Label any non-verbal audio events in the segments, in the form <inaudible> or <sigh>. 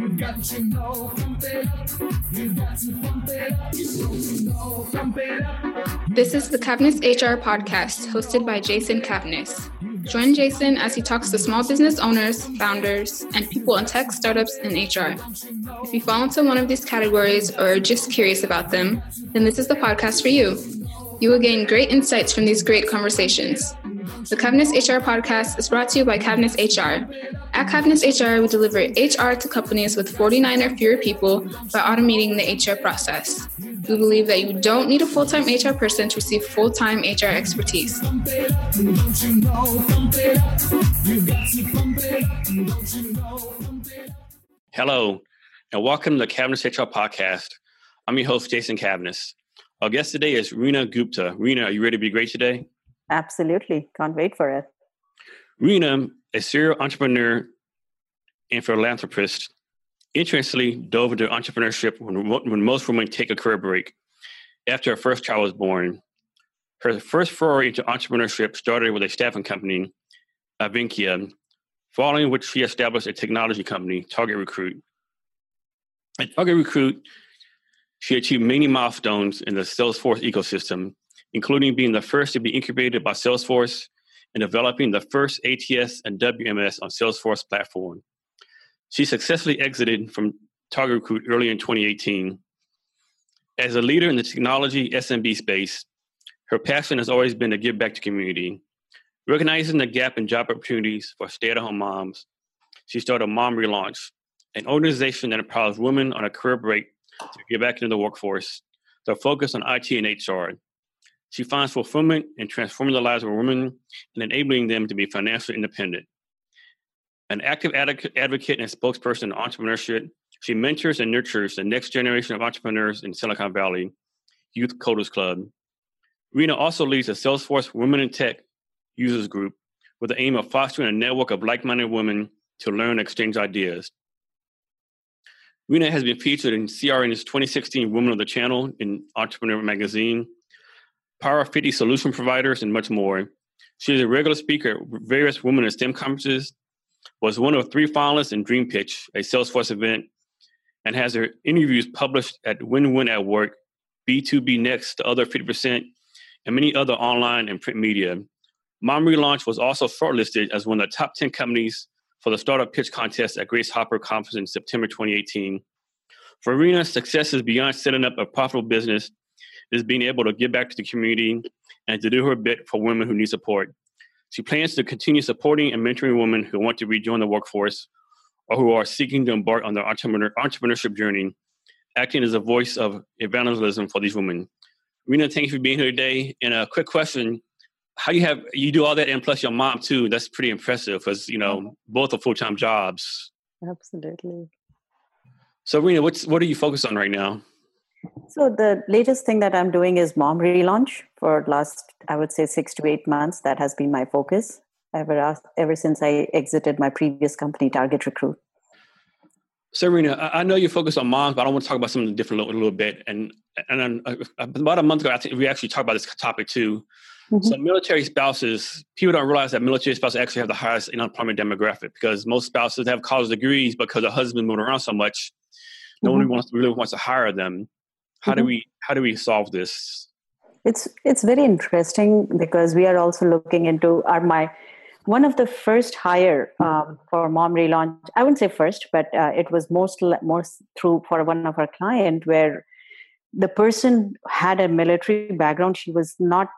You've got to know, pump it up. You've got to pump it up. You know, pump it up. This is the Cavness HR podcast, hosted by Jason Cavness. Join Jason as he talks to small business owners, founders, and people in tech startups and HR. If you fall into one of these categories or are just curious about them, then this is the podcast for you. You will gain great insights from these great conversations. The Cavness HR podcast is brought to you by Cavness HR. At Cavness HR, we deliver HR to companies with 49 or fewer people by automating the HR process. We believe that you don't need a full time HR person to receive full time HR expertise. Hello, and welcome to the Cavness HR podcast. I'm your host, Jason Cavness. Our guest today is Reena Gupta. Reena, are you ready to be great today? Absolutely. Can't wait for it. Reena, a serial entrepreneur and philanthropist, interestingly dove into entrepreneurship when, when most women take a career break after her first child was born. Her first foray into entrepreneurship started with a staffing company, Avankia, following which she established a technology company, TargetRecruit. At TargetRecruit, she achieved many milestones in the Salesforce ecosystem, including being the first to be incubated by Salesforce and developing the first ATS and WMS on Salesforce platform. She successfully exited from TargetRecruit early in 2018. As a leader in the technology SMB space, her passion has always been to give back to community. Recognizing the gap in job opportunities for stay-at-home moms, she started Mom Relaunch, an organization that empowers women on a career break to get back into the workforce. to focus on IT and HR. She finds fulfillment in transforming the lives of women and enabling them to be financially independent. An active ad- advocate and spokesperson in entrepreneurship, she mentors and nurtures the next generation of entrepreneurs in Silicon Valley, Youth Coders Club. Reena also leads the Salesforce Women in Tech Users Group with the aim of fostering a network of like minded women to learn and exchange ideas. Reena has been featured in CRN's 2016 Women of the Channel in Entrepreneur Magazine, Power 50 Solution Providers, and much more. She is a regular speaker at various Women in STEM conferences, was one of three finalists in Dream Pitch, a Salesforce event, and has her interviews published at Win Win at Work, B2B Next, the other 50%, and many other online and print media. Mom Relaunch was also shortlisted as one of the top 10 companies for the Startup Pitch Contest at Grace Hopper Conference in September 2018. For Reena, success is beyond setting up a profitable business, is being able to give back to the community and to do her bit for women who need support. She plans to continue supporting and mentoring women who want to rejoin the workforce or who are seeking to embark on their entrepreneur, entrepreneurship journey, acting as a voice of evangelism for these women. Reena, thank you for being here today. And a quick question how you have you do all that and plus your mom too that's pretty impressive because you know both are full-time jobs Absolutely. so reena what's what are you focused on right now So the latest thing that I'm doing is mom relaunch for last I would say 6 to 8 months that has been my focus ever ever since I exited my previous company TargetRecruit. Serena, i, I know you're focused on moms but i want to talk about something different a little, a little bit and and then, uh, about a month ago i think we actually talked about this topic too Mhm. so military spouses people don't realize that military spouses actually have the highest unemployment demographic because most spouses have college degrees because the husband moved around so much no one Mhm. wants really wants to hire them how do we how do we solve this It's it's very interesting because we are also looking into our my one of the first hire um, for mom relaunch. I wouldn't say first, but uh, it was most most through for one of our client where the person had a military background. She was not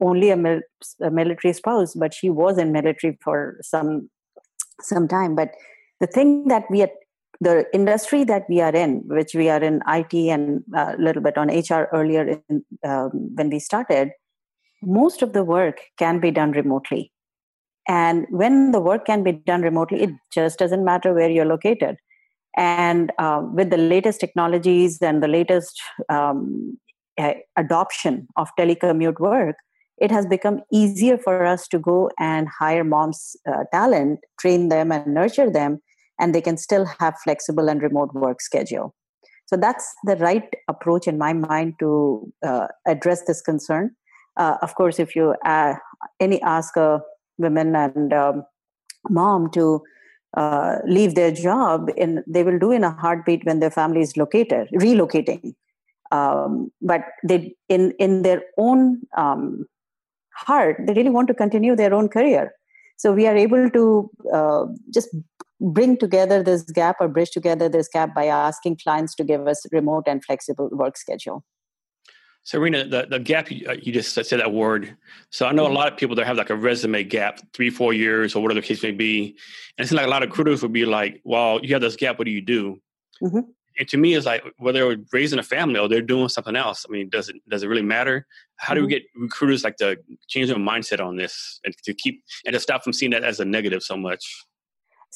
only a, mil- a military spouse, but she was in military for some some time. But the thing that we are the industry that we are in, which we are in IT and a little bit on HR earlier in, um, when we started, most of the work can be done remotely. And when the work can be done remotely, it just doesn't matter where you're located. And uh, with the latest technologies and the latest um, uh, adoption of telecommute work, it has become easier for us to go and hire moms' uh, talent, train them, and nurture them and they can still have flexible and remote work schedule. So that's the right approach in my mind to uh, address this concern. Uh, of course if you uh, any ask a women and um, mom to uh, leave their job in they will do in a heartbeat when their family is located relocating. Um, but they in in their own um, heart they really want to continue their own career. So we are able to uh, just bring together this gap or bridge together this gap by asking clients to give us remote and flexible work schedule Serena, the, the gap you, uh, you just said that word. So I know a lot of people that have like a resume gap, three, four years, or whatever the case may be. And it's like a lot of recruiters would be like, "Well, you have this gap. What do you do?" Mm-hmm. And to me, it's like whether they're raising a family or they're doing something else. I mean, does it does it really matter? How do mm-hmm. we get recruiters like to change their mindset on this and to keep and to stop from seeing that as a negative so much?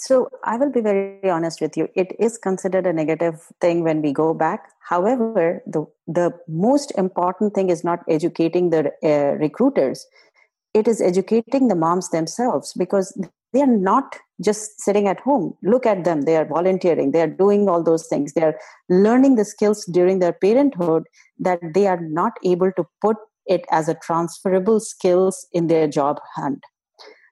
So I will be very honest with you. It is considered a negative thing when we go back. However, the the most important thing is not educating the uh, recruiters. It is educating the moms themselves because they are not just sitting at home. Look at them. They are volunteering. They are doing all those things. They are learning the skills during their parenthood that they are not able to put it as a transferable skills in their job hunt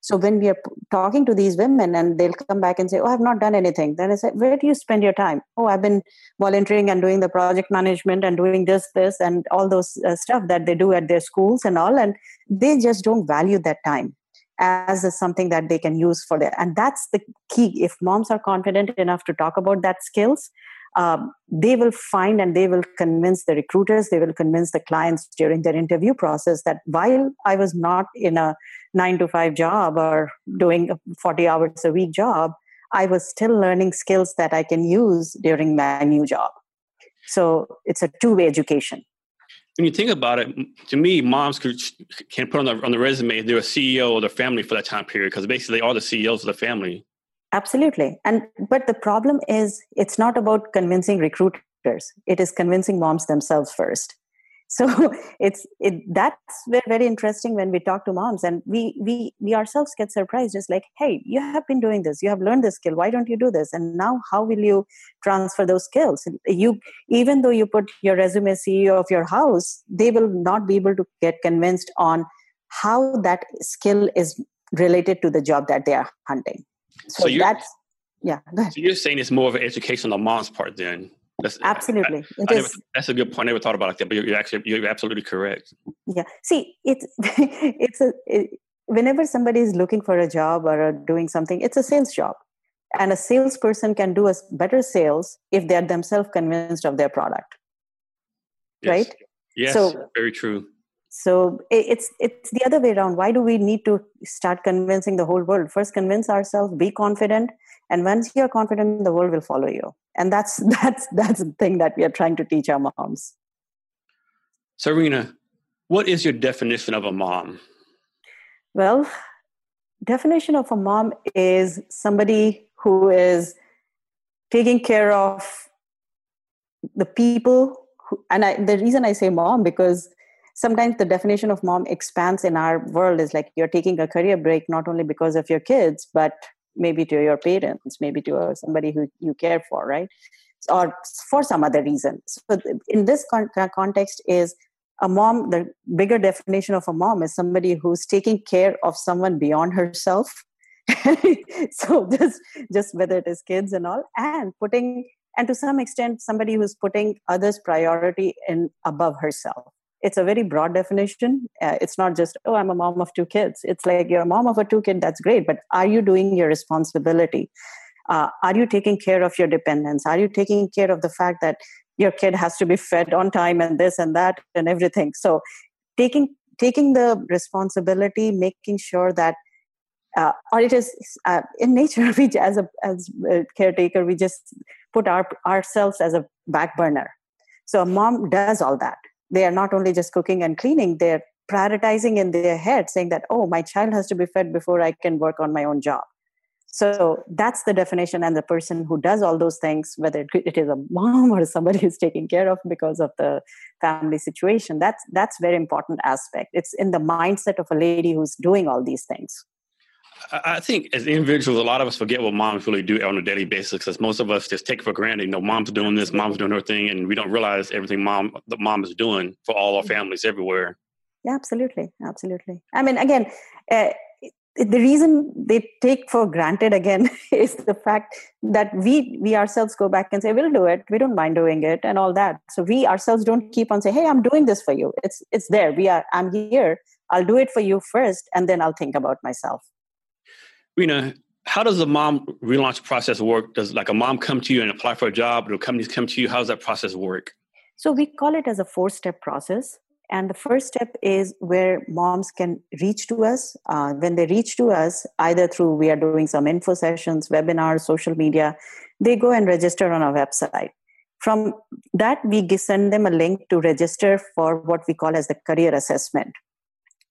so when we are talking to these women and they'll come back and say, Oh, I've not done anything. Then I say, Where do you spend your time? Oh, I've been volunteering and doing the project management and doing this, this, and all those uh, stuff that they do at their schools and all. And they just don't value that time as something that they can use for their. And that's the key. If moms are confident enough to talk about that skills, um, they will find and they will convince the recruiters, they will convince the clients during their interview process that while I was not in a nine to five job or doing a 40 hours a week job, I was still learning skills that I can use during my new job. So it's a two way education. When you think about it, to me, moms could, can put on the, on the resume they're a CEO of their family for that time period because basically all the CEOs of the family absolutely. And but the problem is it's not about convincing recruiters. It is convincing moms themselves first. <laughs> So it's it that's very, interesting when we talk to moms and we we we ourselves get surprised just like hey you have been doing this. You have learned this skill. Why don't you do this? And now how will you transfer those skills? You even though you put your resume ceo of your house they will not be able to get convinced on how that skill is related to the job that they are hunting so, so that's yeah. So you're saying it's more of an education on the mom's part then. That's, absolutely. I, I never, that's a good point. I never thought about it like that, but you're, you're actually you're absolutely correct. Yeah. See, it's <laughs> it's a it, whenever somebody is looking for a job or doing something, it's a sales job, and a salesperson can do a better sales if they are themselves convinced of their product. Yes. Right. Yes. So very true so it's it's the other way around. Why do we need to start convincing the whole world? First convince ourselves be confident and once you're confident the world will follow you. And that's <laughs> that's that's the thing that we are trying to teach our moms. Serena what is your definition of a mom? Well definition of a mom is somebody who is taking care of the people who, and I, the reason i say mom because sometimes the definition of mom expands in our world is like you're taking a career break not only because of your kids but maybe to your parents maybe to somebody who you care for right? Or for some other reason. So in this con- context is a mom the bigger definition of a mom is somebody who's taking care of someone beyond herself. <laughs> So just just whether it is kids and all and putting and to some extent somebody who's putting others priority in above herself it's a very broad definition. Uh, it's not just oh i'm a mom of two kids. It's like you're a mom of a two kid that's great but are you doing your responsibility? Uh, are you taking care of your dependents? Are you taking care of the fact that your kid has to be fed on time and this and that and everything? So taking taking the responsibility making sure that uh, or it is uh, in nature <laughs> we as a as a caretaker we just put our ourselves as a back burner. So a mom does all that they are not only just cooking and cleaning they're prioritizing in their head saying that oh my child has to be fed before i can work on my own job. So that's the definition and the person who does all those things whether it is a mom <laughs> or somebody who's taking care of because of the family situation that's that's very important aspect. It's in the mindset of a lady who's doing all these things I think as individuals, a lot of us forget what moms really do on a daily basis because most of us just take for granted, you know, mom's doing this, mom's doing her thing, and we don't realize everything mom the mom is doing for all our families everywhere. Yeah, absolutely, absolutely. I mean, again, uh, the reason they take for granted again <laughs> is the fact that we we ourselves go back and say we'll do it. We don't mind doing it and all that. So we ourselves don't keep on saying hey i'm doing this for you. It's it's there. We are i'm here. I'll do it for you first and then i'll think about myself Reena, how does the mom relaunch process work? Does like a mom come to you and apply for a job? Do companies come to you? How does that process work? So we call it as a four step process. And the first step is where moms can reach to us. Uh, when they reach to us, either through we are doing some info sessions, webinars, social media, they go and register on our website. From that, we send them a link to register for what we call as the career assessment,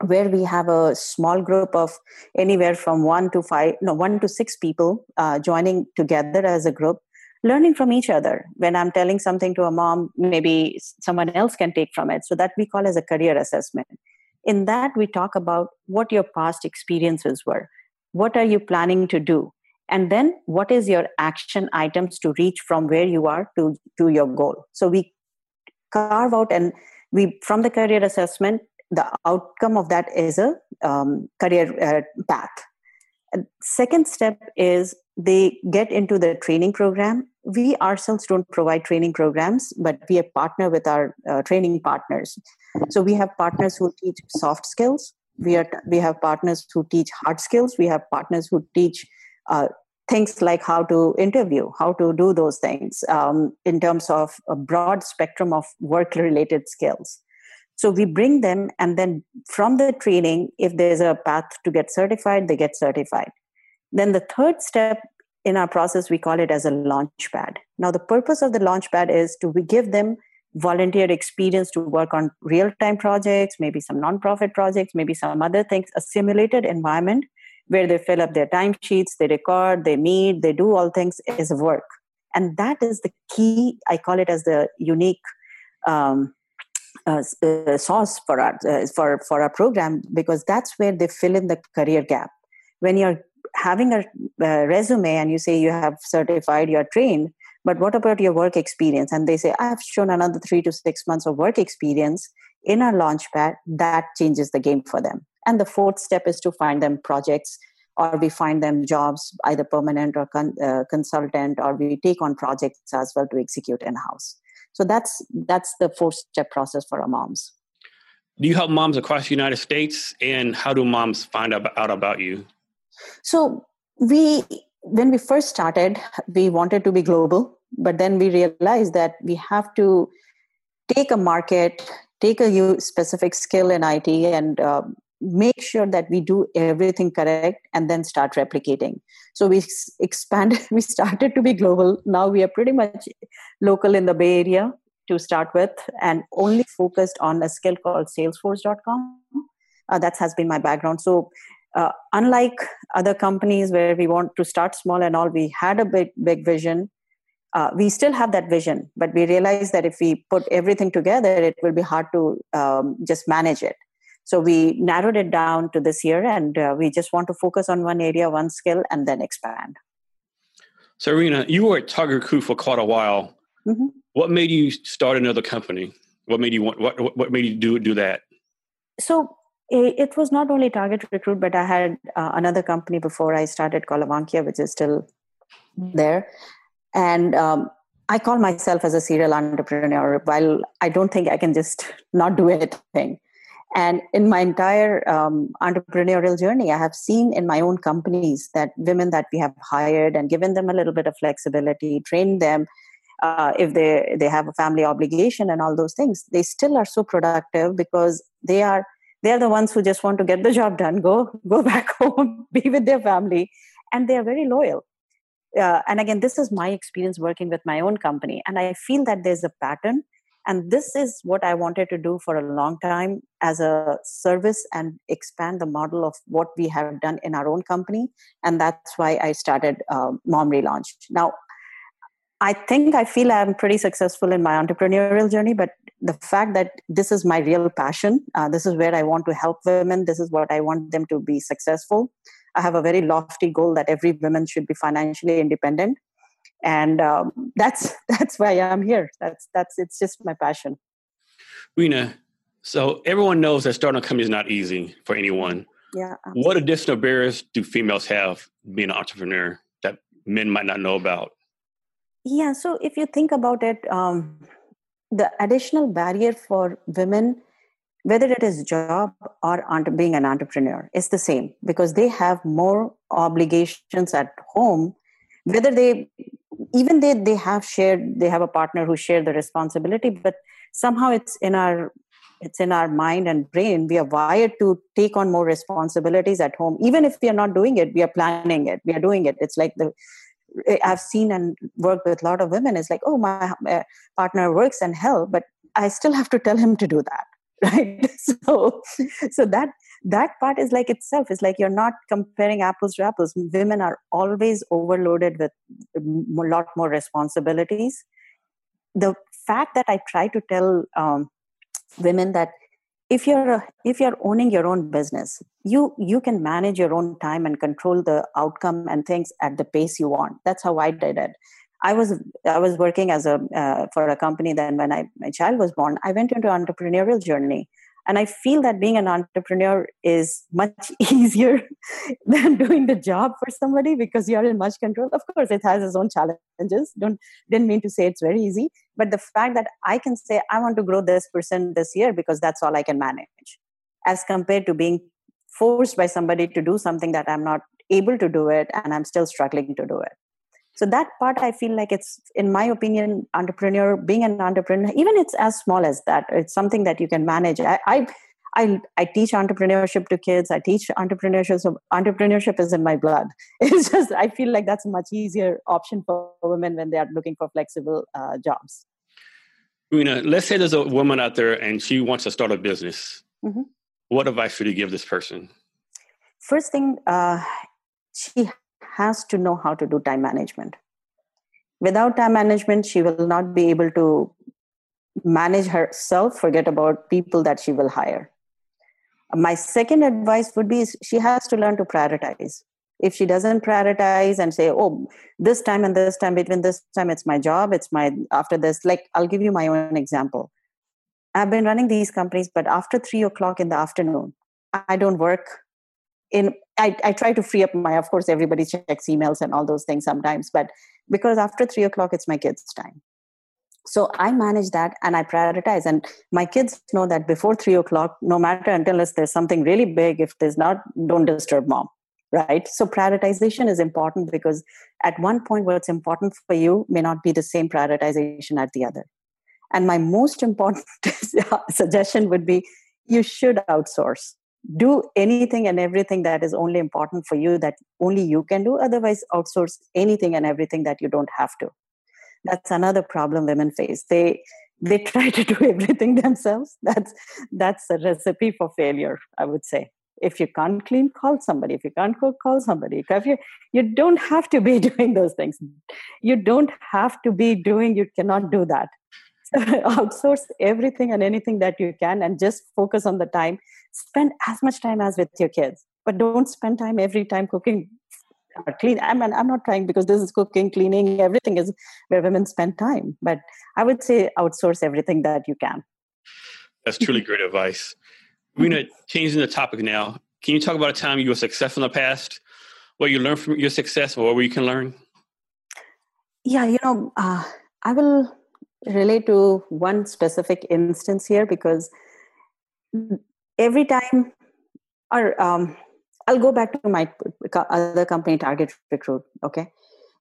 where we have a small group of anywhere from one to five, no, one to six people uh, joining together as a group learning from each other. When i'm telling something to a mom maybe someone else can take from it. So that we call as a career assessment. In that we talk about what your past experiences were. What are you planning to do? And then what is your action items to reach from where you are to to your goal? So we carve out and we from the career assessment the outcome of that is a um, career uh, path. Second step is they get into the training program. We ourselves don't provide training programs but we are partner with our uh, training partners. So we have partners who teach soft skills. We are we have partners who teach hard skills. We have partners who teach uh, things like how to interview how to do those things um, in terms of a broad spectrum of work related skills so we bring them, and then from the training, if there's a path to get certified, they get certified. Then the third step in our process, we call it as a launch pad. Now, the purpose of the launch pad is to give them volunteer experience to work on real time projects, maybe some nonprofit projects, maybe some other things, a simulated environment where they fill up their timesheets, they record, they meet, they do all things as work. And that is the key, I call it as the unique um, uh, uh, source for our uh, for for our program because that's where they fill in the career gap. When you're having a resume and you say you have certified, you're trained, but what about your work experience? And they say I've shown another three to six months of work experience in our launchpad. That changes the game for them. And the fourth step is to find them projects or we find them jobs either permanent or con- uh, consultant or we take on projects as well to execute in house so that's that's the four step process for our moms. Do you help moms across the united states? And how do moms find out about you? So we when we first started we wanted to be global but then we realized that we have to take a market take a specific skill in it and uh, make sure that we do everything correct and then start replicating. So we expanded <laughs> we started to be global. Now we are pretty much local in the bay area to start with and only focused on a skill called salesforce.com uh, that has been my background. So uh, unlike other companies where we want to start small and all we had a big big vision. Uh, we still have that vision but we realize that if we put everything together it will be hard to um, just manage it so we narrowed it down to this year, and uh, we just want to focus on one area, one skill, and then expand. Serena, you were at TargetRecruit for quite a while. Mm-hmm. What made you start another company? What made you want? What What made you do do that? So it was not only TargetRecruit, but I had uh, another company before I started called Avankia, which is still there. And um, I call myself as a serial entrepreneur. While I don't think I can just <laughs> not do anything, and in my entire um, entrepreneurial journey, I have seen in my own companies that women that we have hired and given them a little bit of flexibility, trained them. Uh, if they they have a family obligation and all those things, they still are so productive because they are they are the ones who just want to get the job done, go go <laughs> back home, be with their family, and they are very loyal. Uh, and again, this is my experience working with my own company, and I feel that there's a pattern and this is what I wanted to do for a long time as a service and expand the model of what we have done in our own company. And that's why I started uh, Mom Relaunch. Now, I think I feel I'm pretty successful in my entrepreneurial journey, but the fact that this is my real passion, uh, this is where I want to help women, this is what I want them to be successful. I have a very lofty goal that every woman should be financially independent and um, that's <laughs> that's why i'm here that's that's it's just my passion reena so everyone knows that starting a company is not easy for anyone yeah. What additional barriers do females have being an entrepreneur that men might not know about? Yeah, so if you think about it, um, the additional barrier for women, whether it is job or being an entrepreneur, is the same because they have more obligations at home. Whether they, even they, they have shared, they have a partner who share the responsibility, but somehow it's in our it's in our mind and brain. We are wired to take on more responsibilities at home. Even if we are not doing it we are planning it. We are doing it. It's like the i've seen and worked with a lot of women. It's like oh my, my partner works and hell but i still have to tell him to do that <laughs> right? <laughs> So so that that part is like itself is like you're not comparing apples to apples. Women are always overloaded with a lot more responsibilities. The fact that i try to tell um, women that if you're if you're owning your own business you you can manage your own time and control the outcome and things at the pace you want. That's how i did it. I was i was working as a uh, for a company then when i my child was born i went into an entrepreneurial journey and i feel that being an entrepreneur is much <laughs> easier than doing the job for somebody because you're in much control. Of course it has its own challenges. Don't didn't mean to say it's very easy but the fact that i can say i want to grow this percent this year because that's all i can manage as compared to being forced by somebody to do something that i'm not able to do it and i'm still struggling to do it so that part i feel like it's in my opinion entrepreneur being an entrepreneur even it's as small as that it's something that you can manage i i I, I teach entrepreneurship to kids. I teach entrepreneurship. So entrepreneurship is in my blood. <laughs> It's just I feel like that's a much easier option for women when they are looking for flexible uh, jobs. Reena, let's say there's a woman out there and she wants to start a business. Mm-hmm. What advice would you give this person? First thing, uh, she has to know how to do time management. Without time management, she will not be able to manage herself, forget about people that she will hire. My second advice would be she has to learn to prioritize. If she doesn't prioritize and say, oh, this time and this time, between this time, it's my job, it's my, after this, like, I'll give you my own example. I've been running these companies, but after three o'clock in the afternoon, I don't work in I, I try to free up my of course everybody checks emails and all those things sometimes but because after three o'clock it's my kids time. So i manage that and i prioritize. And my kids know that before three o'clock no matter until there's something really big if there's not don't disturb mom right? So prioritization is important because at one point what's important for you may not be the same prioritization at the other. And my most important <laughs> suggestion would be you should outsource do anything and everything that is only important for you that only you can do. Otherwise outsource anything and everything that you don't have to. That's another problem women face. They they <laughs> try to do everything themselves. That's that's a recipe for failure i would say. If you can't clean call somebody. If you can't cook call somebody. If you you don't have to be <laughs> doing those things. You don't have to be doing you cannot do that. <laughs> Outsource everything and anything that you can and just focus on the time spend as much time as with your kids but don't spend time every time cooking or clean i mean i'm not trying because this is cooking cleaning everything is where women spend time but i would say outsource everything that you can. That's truly great advice. We're going to change the topic now can you talk about a time you were successful in the past? What you learned from your success or where you can learn? Yeah you know uh, i will relate to one specific instance here because every time or um, i'll go back to my other company target recruit okay?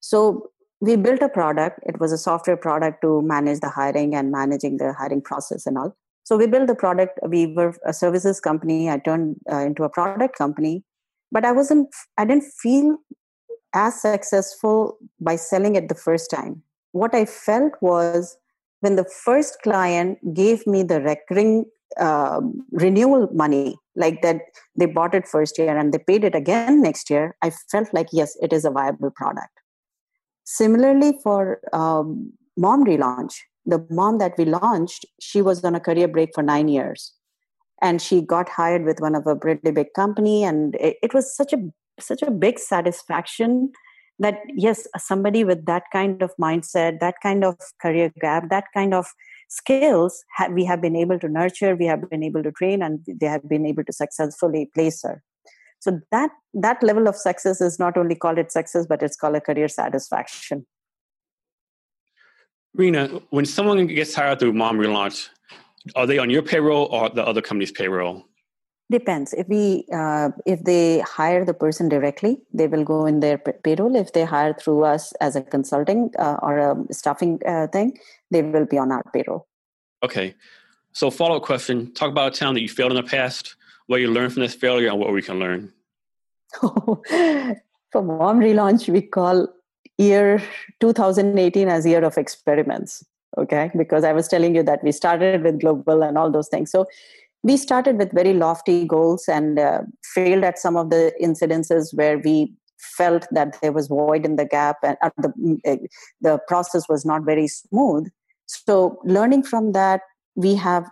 So we built a product. It was a software product to manage the hiring and managing the hiring process and all. So we built the product. We were a services company. I turned uh, into a product company. But i wasn't i didn't feel as successful by selling it the first time. What i felt was when the first client gave me the recurring uh, renewal money like that they bought it first year and they paid it again next year i felt like yes it is a viable product. Similarly for um, mom relaunch the mom that we launched she was on a career break for nine years and she got hired with one of a pretty big company and it, it was such a such a big satisfaction that yes somebody with that kind of mindset that kind of career gap that kind of skills we have been able to nurture we have been able to train and they have been able to successfully place her so that that level of success is not only called it success but it's called a career satisfaction Reena, when someone gets hired through Mom Relaunch, are they on your payroll or the other company's payroll? Depends. If we uh, if they hire the person directly, they will go in their payroll. If they hire through us as a consulting uh, or a staffing uh, thing, they will be on our payroll. Okay. So follow up question: Talk about a time that you failed in the past, what you learned from this failure, and what we can learn. <laughs> For mom relaunch, we call year 2018 as year of experiments okay because i was telling you that we started with global and all those things so we started with very lofty goals and uh, failed at some of the incidences where we felt that there was void in the gap and uh, the, uh, the process was not very smooth. So learning from that we have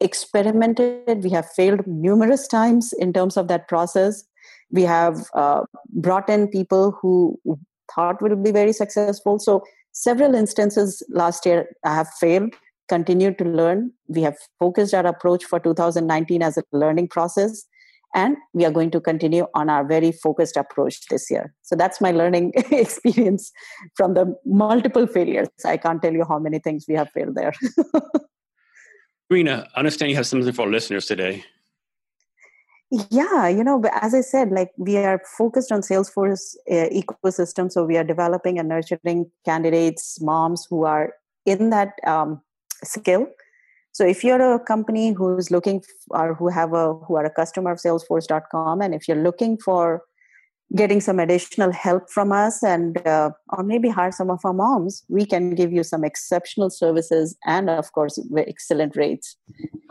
experimented we have failed numerous times in terms of that process. We have uh, brought in people who thought would be very successful. So several instances last year i have failed, continued to learn. We have focused our approach for 2019 as a learning process. And we are going to continue on our very focused approach this year. So that's my learning <laughs> experience from the multiple failures. I can't tell you how many things we have failed there. <laughs> Reena, I understand you have something for our listeners today yeah you know as i said like we are focused on salesforce uh, ecosystem so we are developing and nurturing candidates moms who are in that um, skill. So if you're a company who's looking or who have a who are a customer of salesforce.com and if you're looking for getting some additional help from us and uh, or maybe hire some of our moms we can give you some exceptional services and of course excellent rates.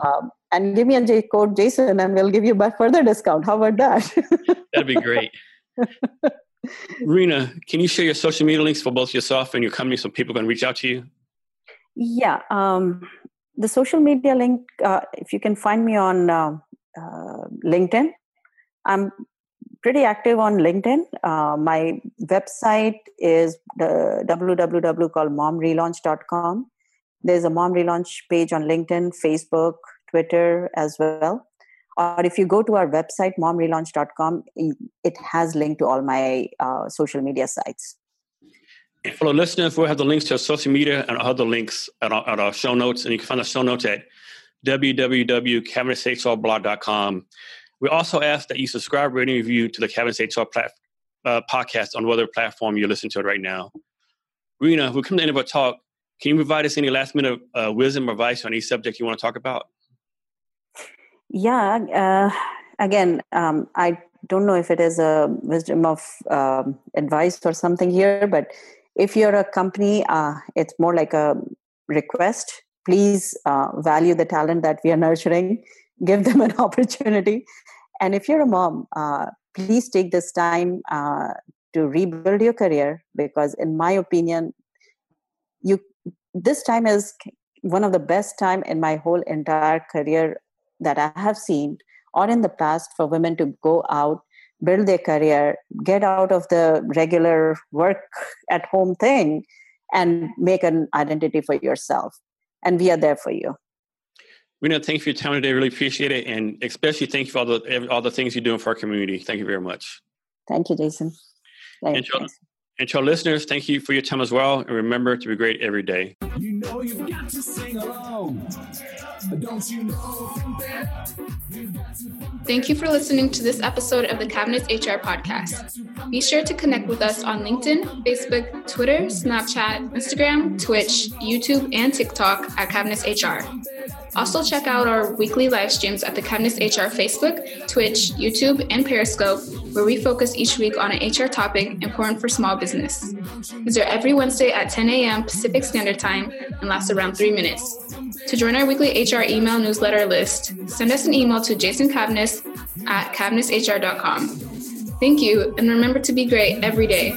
Um, and give me a J code jason and we'll give you a further discount. How about that? <laughs> That'd be great. <laughs> Reena can you share your social media links for both yourself and your company so people can reach out to you yeah um, the social media link uh, if you can find me on uh, uh linkedin i'm pretty active on LinkedIn. Uh, my website is the www called momrelaunch.com. There's a mom relaunch page on LinkedIn, Facebook, Twitter as well. Or if you go to our website, momrelaunch.com, it has linked to all my uh, social media sites. The listeners, we'll have the links to our social media and other links at our, at our show notes. And you can find the show notes at www.cavnesshrblog.com. We also ask that you subscribe, rate, and review to the Cavness HR plat- uh, podcast on whatever platform you're listening to it right now. Reena, we come to the end of our talk. Can you provide us any last minute uh, wisdom or advice on any subject you want to talk about? Yeah. Uh, again, um, I don't know if it is a wisdom of um, advice or something here, but if you're a company, uh, it's more like a request. Please uh, value the talent that we are nurturing give them an <laughs> opportunity and if you're a mom uh, please take this time uh, to rebuild your career because in my opinion you this time is one of the best time in my whole entire career that i have seen or in the past for women to go out build their career get out of the regular work at home thing and make an identity for yourself and we are there for you Reena, thank you for your time today. Really appreciate it, and especially thank you for all the all the things you're doing for our community. Thank you very much. Thank you, Jason. Thank and, to, and to our listeners, thank you for your time as well. And remember to be great every day. You know you've got to sing along. Don't you know Thank you for listening to this episode of the Cavness HR podcast. Be sure to connect with us on LinkedIn, Facebook, Twitter, Snapchat, Instagram, Twitch, YouTube, and TikTok at Cavness HR. Also, check out our weekly live streams at the Cavness HR Facebook, Twitch, YouTube, and Periscope, where we focus each week on an HR topic important for small business. These are every Wednesday at 10 a.m. Pacific Standard Time and last around three minutes. To join our weekly HR email newsletter list, send us an email to Jason Cavness at cavnesshr.com. Thank you, and remember to be great every day.